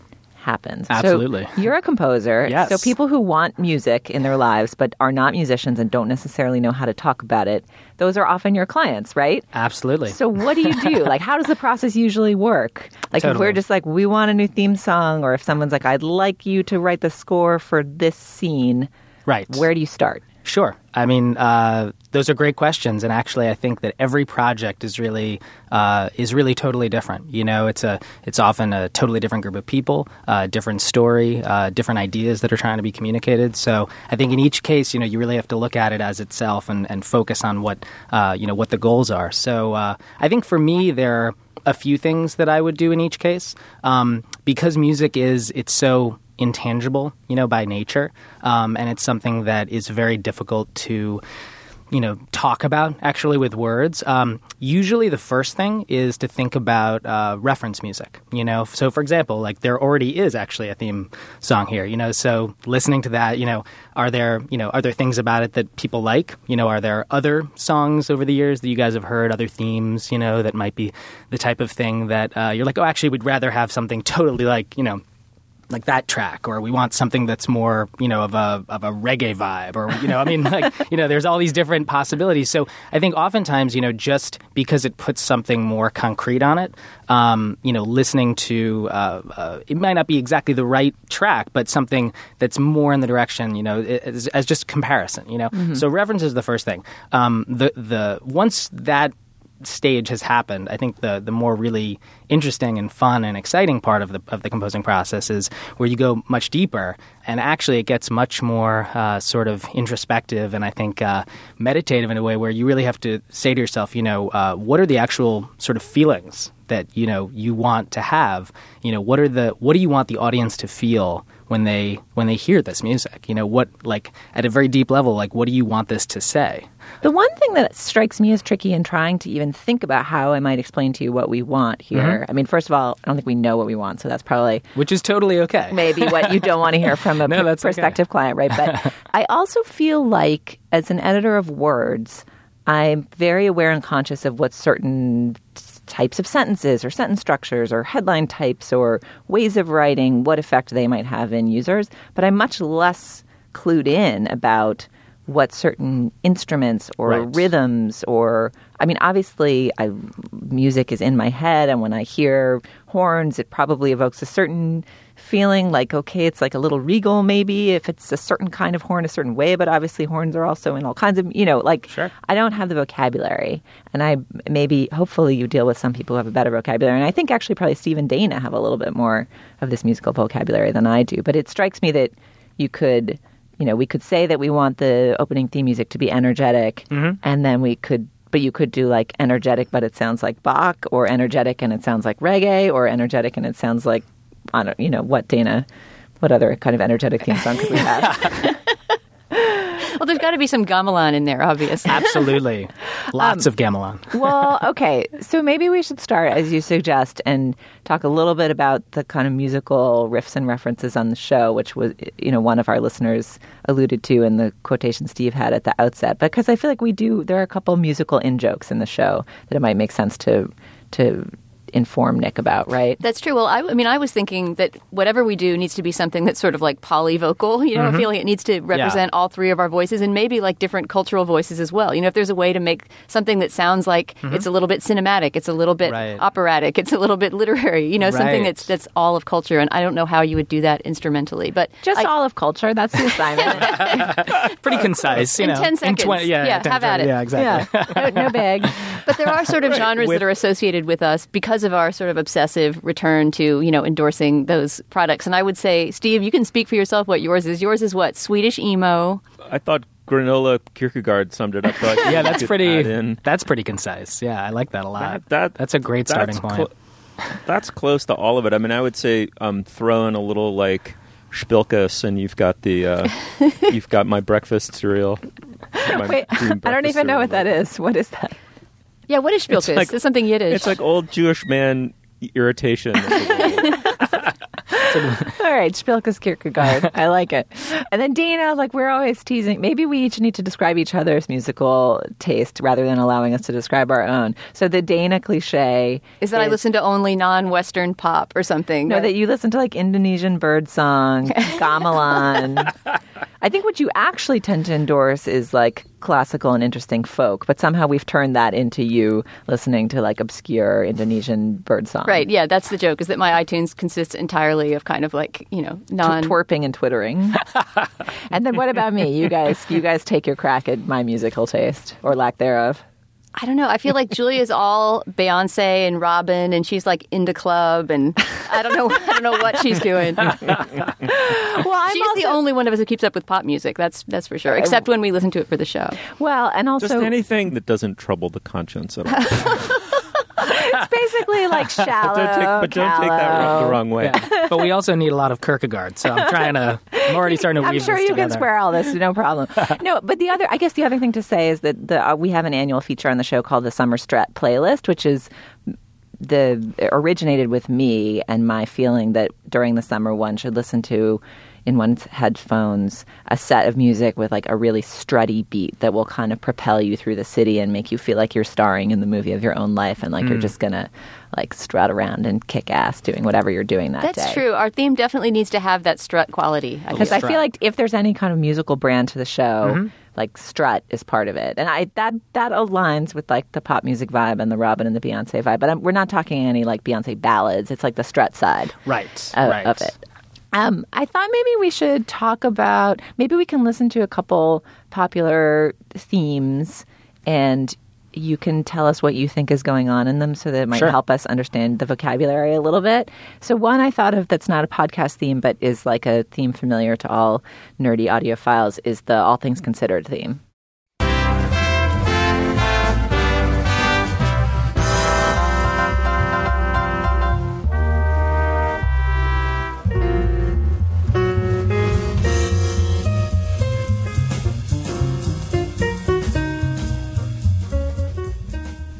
happens. So Absolutely. you're a composer. Yes. So people who want music in their lives but are not musicians and don't necessarily know how to talk about it, those are often your clients, right? Absolutely. So what do you do? like how does the process usually work? Like if we're just like we want a new theme song or if someone's like I'd like you to write the score for this scene, right. where do you start? Sure. I mean, uh, those are great questions, and actually, I think that every project is really uh, is really totally different. You know, it's a it's often a totally different group of people, uh, different story, uh, different ideas that are trying to be communicated. So, I think in each case, you know, you really have to look at it as itself and, and focus on what uh, you know what the goals are. So, uh, I think for me, there are a few things that I would do in each case um, because music is it's so intangible, you know, by nature, um, and it's something that is very difficult to, you know, talk about actually with words. Um, usually, the first thing is to think about uh, reference music. You know, so for example, like there already is actually a theme song here. You know, so listening to that, you know, are there, you know, are there things about it that people like? You know, are there other songs over the years that you guys have heard, other themes, you know, that might be the type of thing that uh, you're like, oh, actually, we'd rather have something totally like, you know like that track or we want something that's more you know of a of a reggae vibe or you know i mean like you know there's all these different possibilities. So i think oftentimes you know just because it puts something more concrete on it um, you know listening to uh, uh, it might not be exactly the right track but something that's more in the direction you know as, as just comparison you know? So reference is the first thing. Um, the the once that stage has happened, I think the the more really interesting and fun and exciting part of the of the composing process is where you go much deeper, and actually it gets much more uh, sort of introspective and I think uh, meditative in a way where you really have to say to yourself, you know, uh, what are the actual sort of feelings that you know you want to have? You know, what are the what do you want the audience to feel? When they when they hear this music you know what like at a very deep level like what do you want this to say The one thing that strikes me as tricky in trying to even think about how I might explain to you what we want here. Mm-hmm. I mean, first of all, I don't think we know what we want, so that's probably which is totally okay maybe what you don't want to hear from a No, pr- that's okay. prospective client, right? But I also feel like, as an editor of words, I'm very aware and conscious of what certain types of sentences or sentence structures or headline types or ways of writing, what effect they might have in users. But I'm much less clued in about what certain instruments or Right. rhythms or I mean obviously I music is in my head and when I hear horns it probably evokes a certain feeling like okay it's like a little regal maybe if it's a certain kind of horn a certain way but obviously horns are also in all kinds of you know like Sure. I don't have the vocabulary and I maybe hopefully you deal with some people who have a better vocabulary and I think actually probably Steve and Dana have a little bit more of this musical vocabulary than I do but it strikes me that you could you know we could say that we want the opening theme music to be energetic mm-hmm. and then we could but you could do like energetic but it sounds like Bach or energetic and it sounds like reggae or energetic and it sounds like I don't you know what Dana what other kind of energetic theme song could we have Well, there's got to be some gamelan in there, obviously. absolutely um, lots of gamelan well, okay. So maybe we should start, as you suggest, and talk a little bit about the kind of musical riffs and references on the show, which was, you know, one of our listeners alluded to in the quotation Steve had at the outset. Because I feel like we do, there are a couple musical in jokes in the show that it might make sense to to inform Nick about, right? That's true. Well, I, I mean, I was thinking that whatever we do needs to be something that's sort of like polyvocal. You know, Mhm. I feel like it needs to represent all three of our voices and maybe like different cultural voices as well. You know, if there's a way to make something that sounds like Mhm. it's a little bit cinematic, it's a little bit Right. operatic, it's a little bit literary. You know, something that's that's all of culture. And I don't know how you would do that instrumentally, but Just I- all of culture. That's the assignment. Pretty concise, you In know. 10 seconds. 20 yeah, Yeah, 10, have at it. Yeah, exactly. Yeah. No, no big. But there are sort of genres With- that are associated with us because of our sort of obsessive return to, you know, endorsing those products. And I would say, Steve, you can speak for yourself what yours is. Yours is what? Swedish emo. I thought Granola Kierkegaard summed it up. So I think yeah, that's pretty. That's pretty concise. Yeah, I like that a lot. That- that- that's a great starting that's point. clo- that's close to all of it. I mean, I would say um, throw in a little like Spilkus, and you've got the uh, you've got my breakfast cereal. My Wait, I don't breakfast even know what that is. What is that? Yeah, what is It's Spilkus? like- It's something Yiddish. It's like old Jewish man irritation. All right, Spilkus Kierkegaard. I like it. And then Dana, like we're always teasing. Maybe we each need to describe each other's musical taste rather than allowing us to describe our own. So the Dana cliche is that I listen to only non-Western pop or something. No, that you listen to like Indonesian bird song, gamelan. I think what you actually tend to endorse is like classical and interesting folk, but somehow we've turned that into you listening to like obscure Indonesian bird song. Right, yeah, that's the joke, is that my iTunes consists entirely of kind of like, you know, non... Twerping and twittering. and then what about me? You guys, you guys take your crack at my musical taste or lack thereof. I don't know. I feel like Julia's all Beyonce and Robyn, and she's like into club, and I don't know. I don't know what she's doing. well, I'm she's the only one of us who keeps up with pop music. That's that's for sure. Except when we listen to it for the show. Well, and also Just anything that doesn't trouble the conscience at all. it's basically like shallow. But don't take, but don't take that wrong, the wrong way. Yeah. but we also need a lot of Kierkegaard, so I'm trying to. I'm already starting to I'm weave sure this you can together. square all this, no problem. no, but the other, I guess, the other thing to say is that the uh, we have an annual feature on the show called the Summer Strut Playlist, which is the originated with me and my feeling that during the summer one should listen to in one's headphones a set of music with like a really strutty beat that will kind of propel you through the city and make you feel like you're starring in the movie of your own life and like you're Mm. just gonna like strut around and kick ass doing whatever you're doing that That's day. That's true. Our theme definitely needs to have that strut quality. Because I feel. feel like if there's any kind of musical brand to the show, Mhm. like strut is part of it, and I that that aligns with like the pop music vibe and the Robyn and the Beyonce vibe. But I'm, we're not talking any like Beyonce ballads. It's like the strut side, right, of, right. of it. Um, I thought maybe we should talk about maybe we can listen to a couple popular themes and you can tell us what you think is going on in them so that it might Sure. help us understand the vocabulary a little bit. So one I thought of that's not a podcast theme but is like a theme familiar to all nerdy audiophiles is the All Things Considered theme.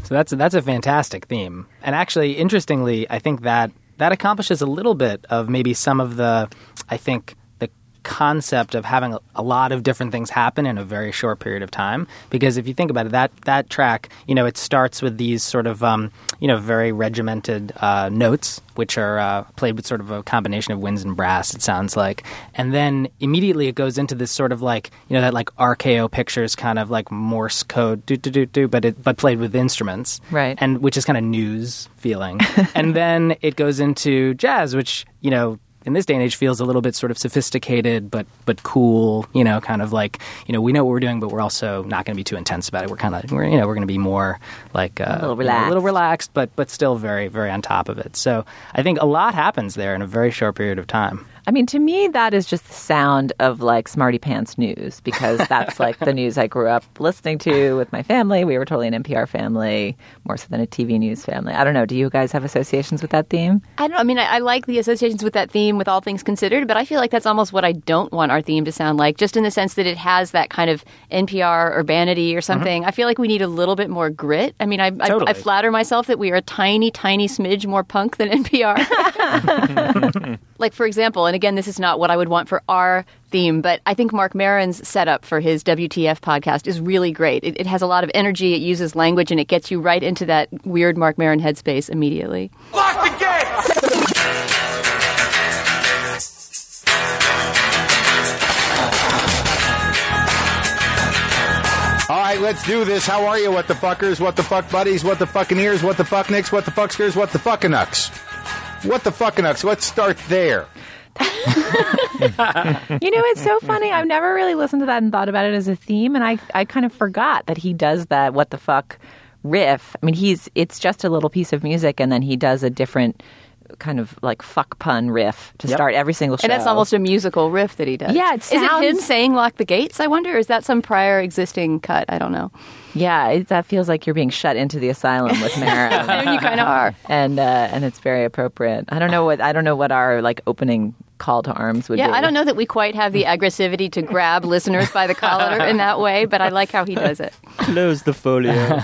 So that's that's a fantastic theme, and actually, interestingly, I think that that accomplishes a little bit of maybe some of the, I think concept of having a, a lot of different things happen in a very short period of time. Because if you think about it, that that track, you know, it starts with these sort of, um, you know, very regimented uh, notes, which are uh, played with sort of a combination of winds and brass. It sounds like, and then immediately it goes into this sort of like, you know, that like RKO pictures kind of like Morse code, do do do do, but it but played with instruments, Right. and which is kind of news feeling. and then it goes into jazz, which you know in this day and age feels a little bit sort of sophisticated, but but cool. You know, kind of like you know we know what we're doing, but we're also not going to be too intense about it. We're kind of we're you know we're going to be more like uh, little you know, a little relaxed. relaxed, but but still very very on top of it. So I think a lot happens there in a very short period of time. I mean, to me, that is just the sound of like Smarty Pants news because that's like the news I grew up listening to with my family. We were totally an NPR family, more so than a TV news family. I don't know. Do you guys have associations with that theme? I don't. I mean, I, I like the associations with that theme, with all things considered, but I feel like that's almost what I don't want our theme to sound like. Just in the sense that it has that kind of NPR urbanity or mm-hmm. something. I feel like we need a little bit more grit. I mean, I, I, I flatter myself that we are a tiny, tiny smidge more punk than NPR. like for example, and again, this is not what I would want for our theme, but I think Marc Maron's setup for his WTF podcast is really great. It, it has a lot of energy. It uses language, and it gets you right into that weird Marc Maron headspace immediately. Lock the gate! All right, let's do this. How are you, what the fuckers, what the fuck buddies, what the fucking ears, what the fuck nicks, what the fuckskers, what the fucking nucks? What the fucking nucks? Let's start there. You know, it's so funny. I've never really listened to that and thought about it as a theme, and I I kind of forgot that he does that. What the fuck riff? I mean, he's it's just a little piece of music, and then he does a different kind of like fuck pun riff to Yep. start every single show. And that's almost a musical riff that he does. Yeah, it Is it him saying "lock the gates"? I wonder. Or is that some prior existing cut? I don't know. Yeah, it, that feels like you're being shut into the asylum with Mara. And you kind of are. and uh, and it's very appropriate. I don't know what I don't know what our like opening call to arms would be. Yeah, be. I don't know that we quite have the aggressivity to grab listeners by the collar in that way, but I like how he does it. Close the folio.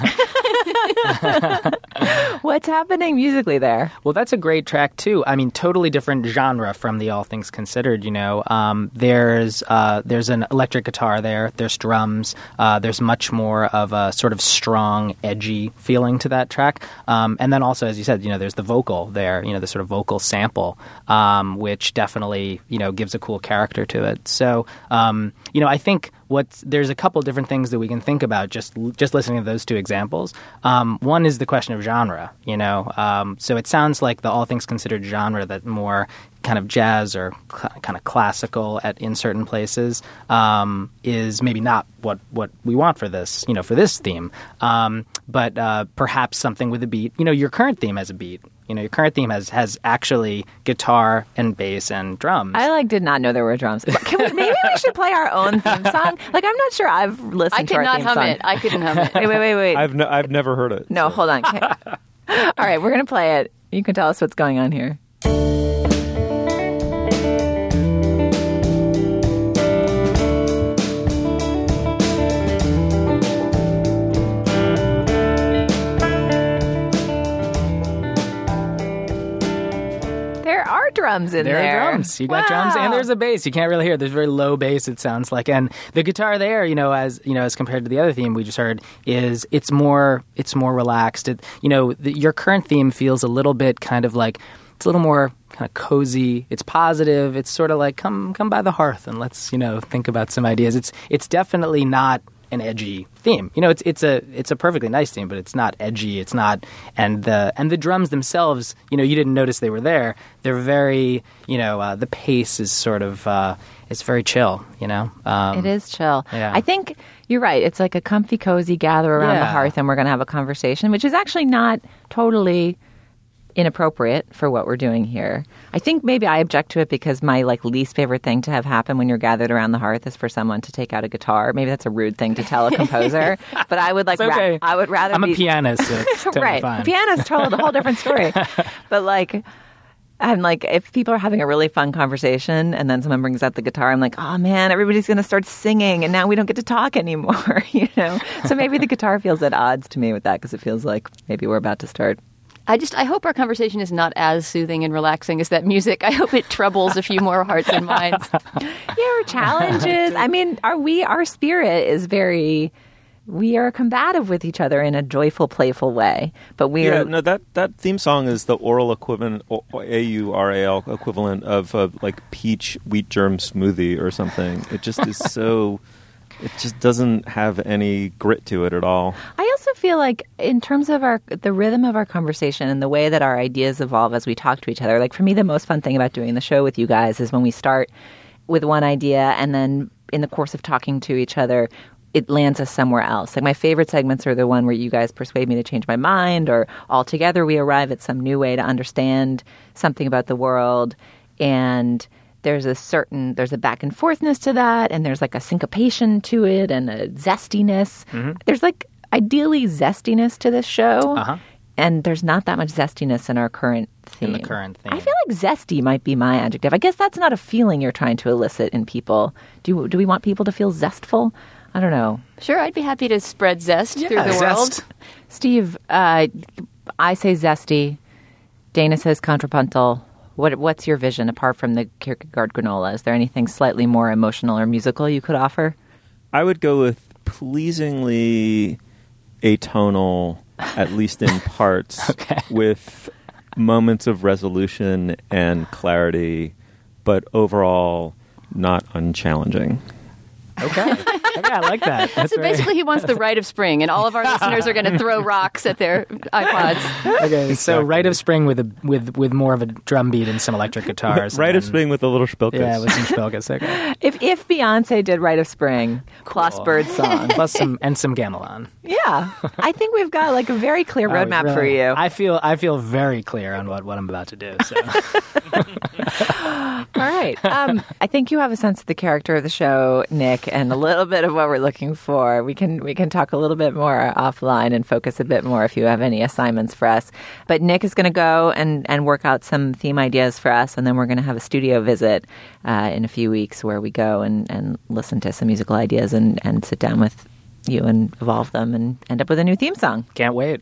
What's happening musically there? Well, that's a great track too. I mean, totally different genre from the All Things Considered. You know, um, there's uh, there's an electric guitar there. There's drums. Uh, there's much more of a sort of strong, edgy feeling to that track. Um, and then also, as you said, you know, there's the vocal there. You know, the sort of vocal sample, um, which definitely you know gives a cool character to it. So, um, you know, I think what's there's a couple different things that we can think about just just listening to those two examples. Um, one is the question of genre, you know. Um, so it sounds like the all things considered genre that more kind of jazz or cl- kind of classical at in certain places um, is maybe not what what we want for this, you know, for this theme. Um, but uh, perhaps something with a beat. You know, your current theme has a beat. You know, your current theme has has actually guitar and bass and drums. I like did not know there were drums. Can we, maybe we should play our own theme song. Like I'm not sure I've listened I to could not theme hum song. it. I couldn't hum it. Wait, wait, wait, wait. I've, n- I've never heard it. no, hold on. Can- All right, we're gonna play it. You can tell us what's going on here. Drums in there there. are drums. You got drums, and there's a bass. You can't really hear. it. There's very low bass. It sounds like, and the guitar there, you know, as you know, as compared to the other theme we just heard, is it's more it's more relaxed. It, you know, the, your current theme feels a little bit kind of like it's a little more kind of cozy. It's positive. It's sort of like come come by the hearth and let's you know think about some ideas. It's it's definitely not an edgy theme. You know, it's it's a it's a perfectly nice theme, but it's not edgy. It's not and the and the drums themselves. You know, you didn't notice they were there. They're very you know uh, the pace is sort of uh, it's very chill. You know, um, It is chill. yeah. I think you're right. It's like a comfy, cozy gather around the hearth and we're going to have a conversation, which is actually not totally inappropriate for what we're doing here. I think maybe I object to it because my like least favorite thing to have happen when you're gathered around the hearth is for someone to take out a guitar. Maybe that's a rude thing to tell a composer, but I would like ra- okay. I would rather I'm be a pianist. So it's totally right. fine. Piano's totally a whole different story. but like I'm like, if people are having a really fun conversation and then someone brings out the guitar, I'm like, oh man, everybody's going to start singing and now we don't get to talk anymore, you know? So maybe the guitar feels at odds to me with that because it feels like maybe we're about to start. I just I hope our conversation is not as soothing and relaxing as that music. I hope it troubles a few more hearts and minds. Yeah, or challenges. I mean, are we, our spirit is very, we are combative with each other in a joyful, playful way. But we yeah, are, no, that that theme song is the oral equivalent, A U R A L equivalent of uh, like peach wheat germ smoothie or something. It just is so. It just doesn't have any grit to it at all. I also feel like in terms of our the rhythm of our conversation and the way that our ideas evolve as we talk to each other, like for me the most fun thing about doing the show with you guys is when we start with one idea and then in the course of talking to each other it lands us somewhere else. Like my favorite segments are the one where you guys persuade me to change my mind or all together we arrive at some new way to understand something about the world and there's a certain there's a back and forthness to that and there's like a syncopation to it and a zestiness. There's like ideally zestiness to this show Uh-huh. and there's not that much zestiness in our current in theme. the current theme. i feel like zesty might be my adjective. I guess that's not a feeling you're trying to elicit in people. Do, do we want people to feel zestful? I don't know. Sure, I'd be happy to spread zest through the zest. world. steve uh, i say zesty. Dana says contrapuntal What What's your vision apart from the Kierkegaard granola? Is there anything slightly more emotional or musical you could offer? I would go with pleasingly atonal, at least in parts, with moments of resolution and clarity, but overall not unchallenging. Okay. Okay, I like that. That's so very- basically, he wants the rite of spring, and all of our listeners are going to throw rocks at their iPods. Okay, so Rite of Spring with a with with more of a drum beat and some electric guitars. Right and of spring with a little spilkus. Yeah, with some spilkus. Okay. If if Beyonce did "Rite of Spring," Klaus Bird song, Plus some and some gamelan. yeah, I think we've got like a very clear Oh, roadmap for you. I feel I feel very clear on what, what I'm about to do. So All right. Um, I think you have a sense of the character of the show, Nick, and a little bit of what we're looking for. We can we can talk a little bit more offline and focus a bit more if you have any assignments for us. But Nick is going to go and and work out some theme ideas for us, and then we're going to have a studio visit uh, in a few weeks where we go and and listen to some musical ideas and and sit down with you and evolve them and end up with a new theme song. can't wait.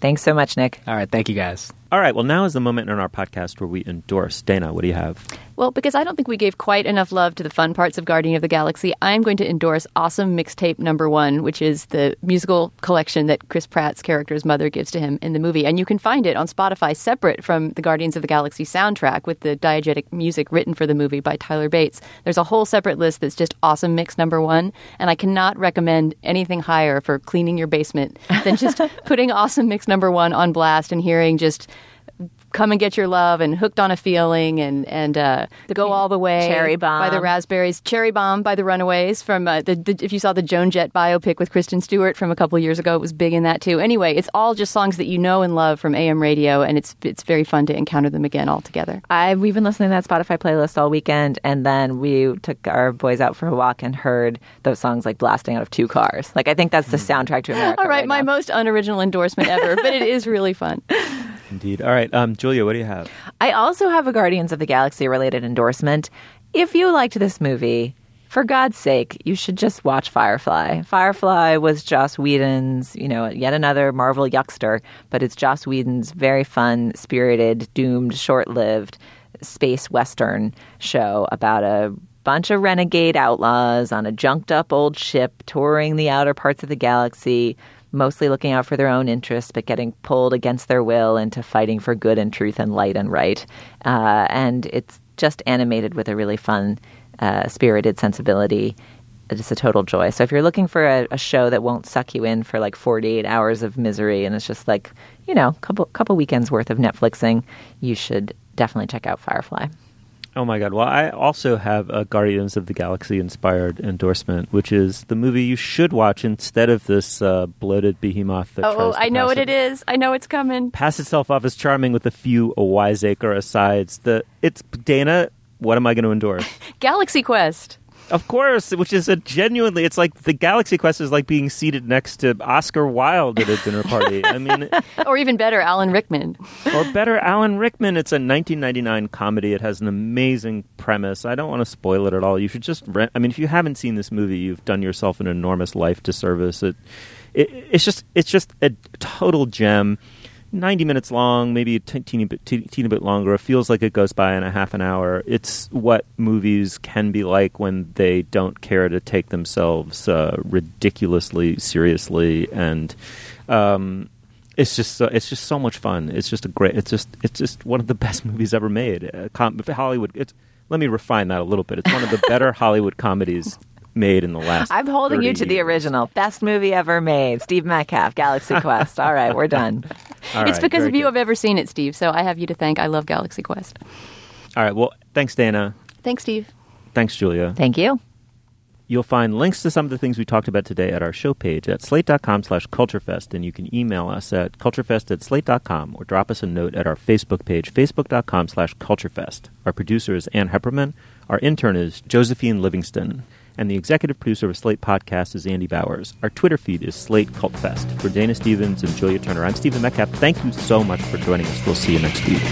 Thanks so much, Nick. All right, thank you guys. All right, well, now is the moment in our podcast where we endorse. Dana, what do you have? Well, because I don't think we gave quite enough love to the fun parts of Guardian of the Galaxy, I'm going to endorse Awesome Mixtape Number One, which is the musical collection that Chris Pratt's character's mother gives to him in the movie. And you can find it on Spotify separate from the Guardians of the Galaxy soundtrack with the diegetic music written for the movie by Tyler Bates. There's a whole separate list that's just Awesome Mix Number One. And I cannot recommend anything higher for cleaning your basement than just putting Awesome Mix Number One on blast and hearing just come and get your love and hooked on a feeling and and uh, go all the way Cherry Bomb. by the raspberries cherry bomb by the runaways from uh, the, the if you saw the joan jett biopic with kristen stewart from a couple years ago it was big in that too anyway it's all just songs that you know and love from am radio and it's it's very fun to encounter them again all together I we've been listening to that Spotify playlist all weekend, and then we took our boys out for a walk and heard those songs like blasting out of two cars. Like I think that's the soundtrack to America. all right, my now. most unoriginal endorsement ever but it is really fun Indeed. All right, um, Julia, what do you have? I also have a Guardians of the Galaxy related endorsement. If you liked this movie, for God's sake, you should just watch Firefly. Firefly was Joss Whedon's, you know, yet another Marvel yuckster, but it's Joss Whedon's very fun, spirited, doomed, short-lived space western show about a bunch of renegade outlaws on a junked up old ship touring the outer parts of the galaxy, mostly looking out for their own interests, but getting pulled against their will into fighting for good and truth and light and right. Uh, and it's just animated with a really fun, uh, spirited sensibility. It's a total joy. So if you're looking for a, a show that won't suck you in for like 48 hours of misery and it's just like, you know, couple couple weekends worth of Netflixing, you should definitely check out Firefly. Oh my God! Well, I also have a Guardians of the Galaxy inspired endorsement, which is the movie you should watch instead of this uh, bloated behemoth. That oh to i know what it is i know it's coming Pass itself off as charming with a few wiseacre asides. The it's Dana. What am I going to endorse? galaxy quest Of course, which is a genuinely, it's like the Galaxy Quest is like being seated next to Oscar Wilde at a dinner party. I mean, or even better alan rickman or better, Alan Rickman. It's a 1999 comedy. It has an amazing premise. I don't want to spoil it at all. You should just rent. I mean, if you haven't seen this movie, you've done yourself an enormous life disservice. It, it it's just, it's just a total gem. 90 minutes long, maybe a teeny bit, te- teeny bit longer. It feels like it goes by in a half an hour. It's what movies can be like when they don't care to take themselves uh, ridiculously seriously, and um, it's just so, it's just so much fun. It's just a great. It's just it's just one of the best movies ever made. Uh, com- Hollywood. It's let me refine that a little bit. It's one of the better Hollywood comedies made in the last. I'm holding you 30 to the original. Best movie ever made. Steve Metcalf, Galaxy Quest. All right, we're done. All it's right, because of you i've ever seen it steve so i have you to thank i love galaxy quest All right. Well, thanks, Dana. thanks steve Thanks, Julia. Thank you. You'll find links to some of the things we talked about today at our show page at slate.com slash culturefest, and you can email us at culturefest at slate.com or drop us a note at our Facebook page, facebook.com slash culturefest. Our producer is Ann Hepperman. Our intern is Josephine Livingston and the executive producer of Slate Podcast is Andy Bowers. Our Twitter feed is Slate Cult Fest. For Dana Stevens and Julia Turner, I'm Stephen Metcalf. Thank you so much for joining us. We'll see you next week.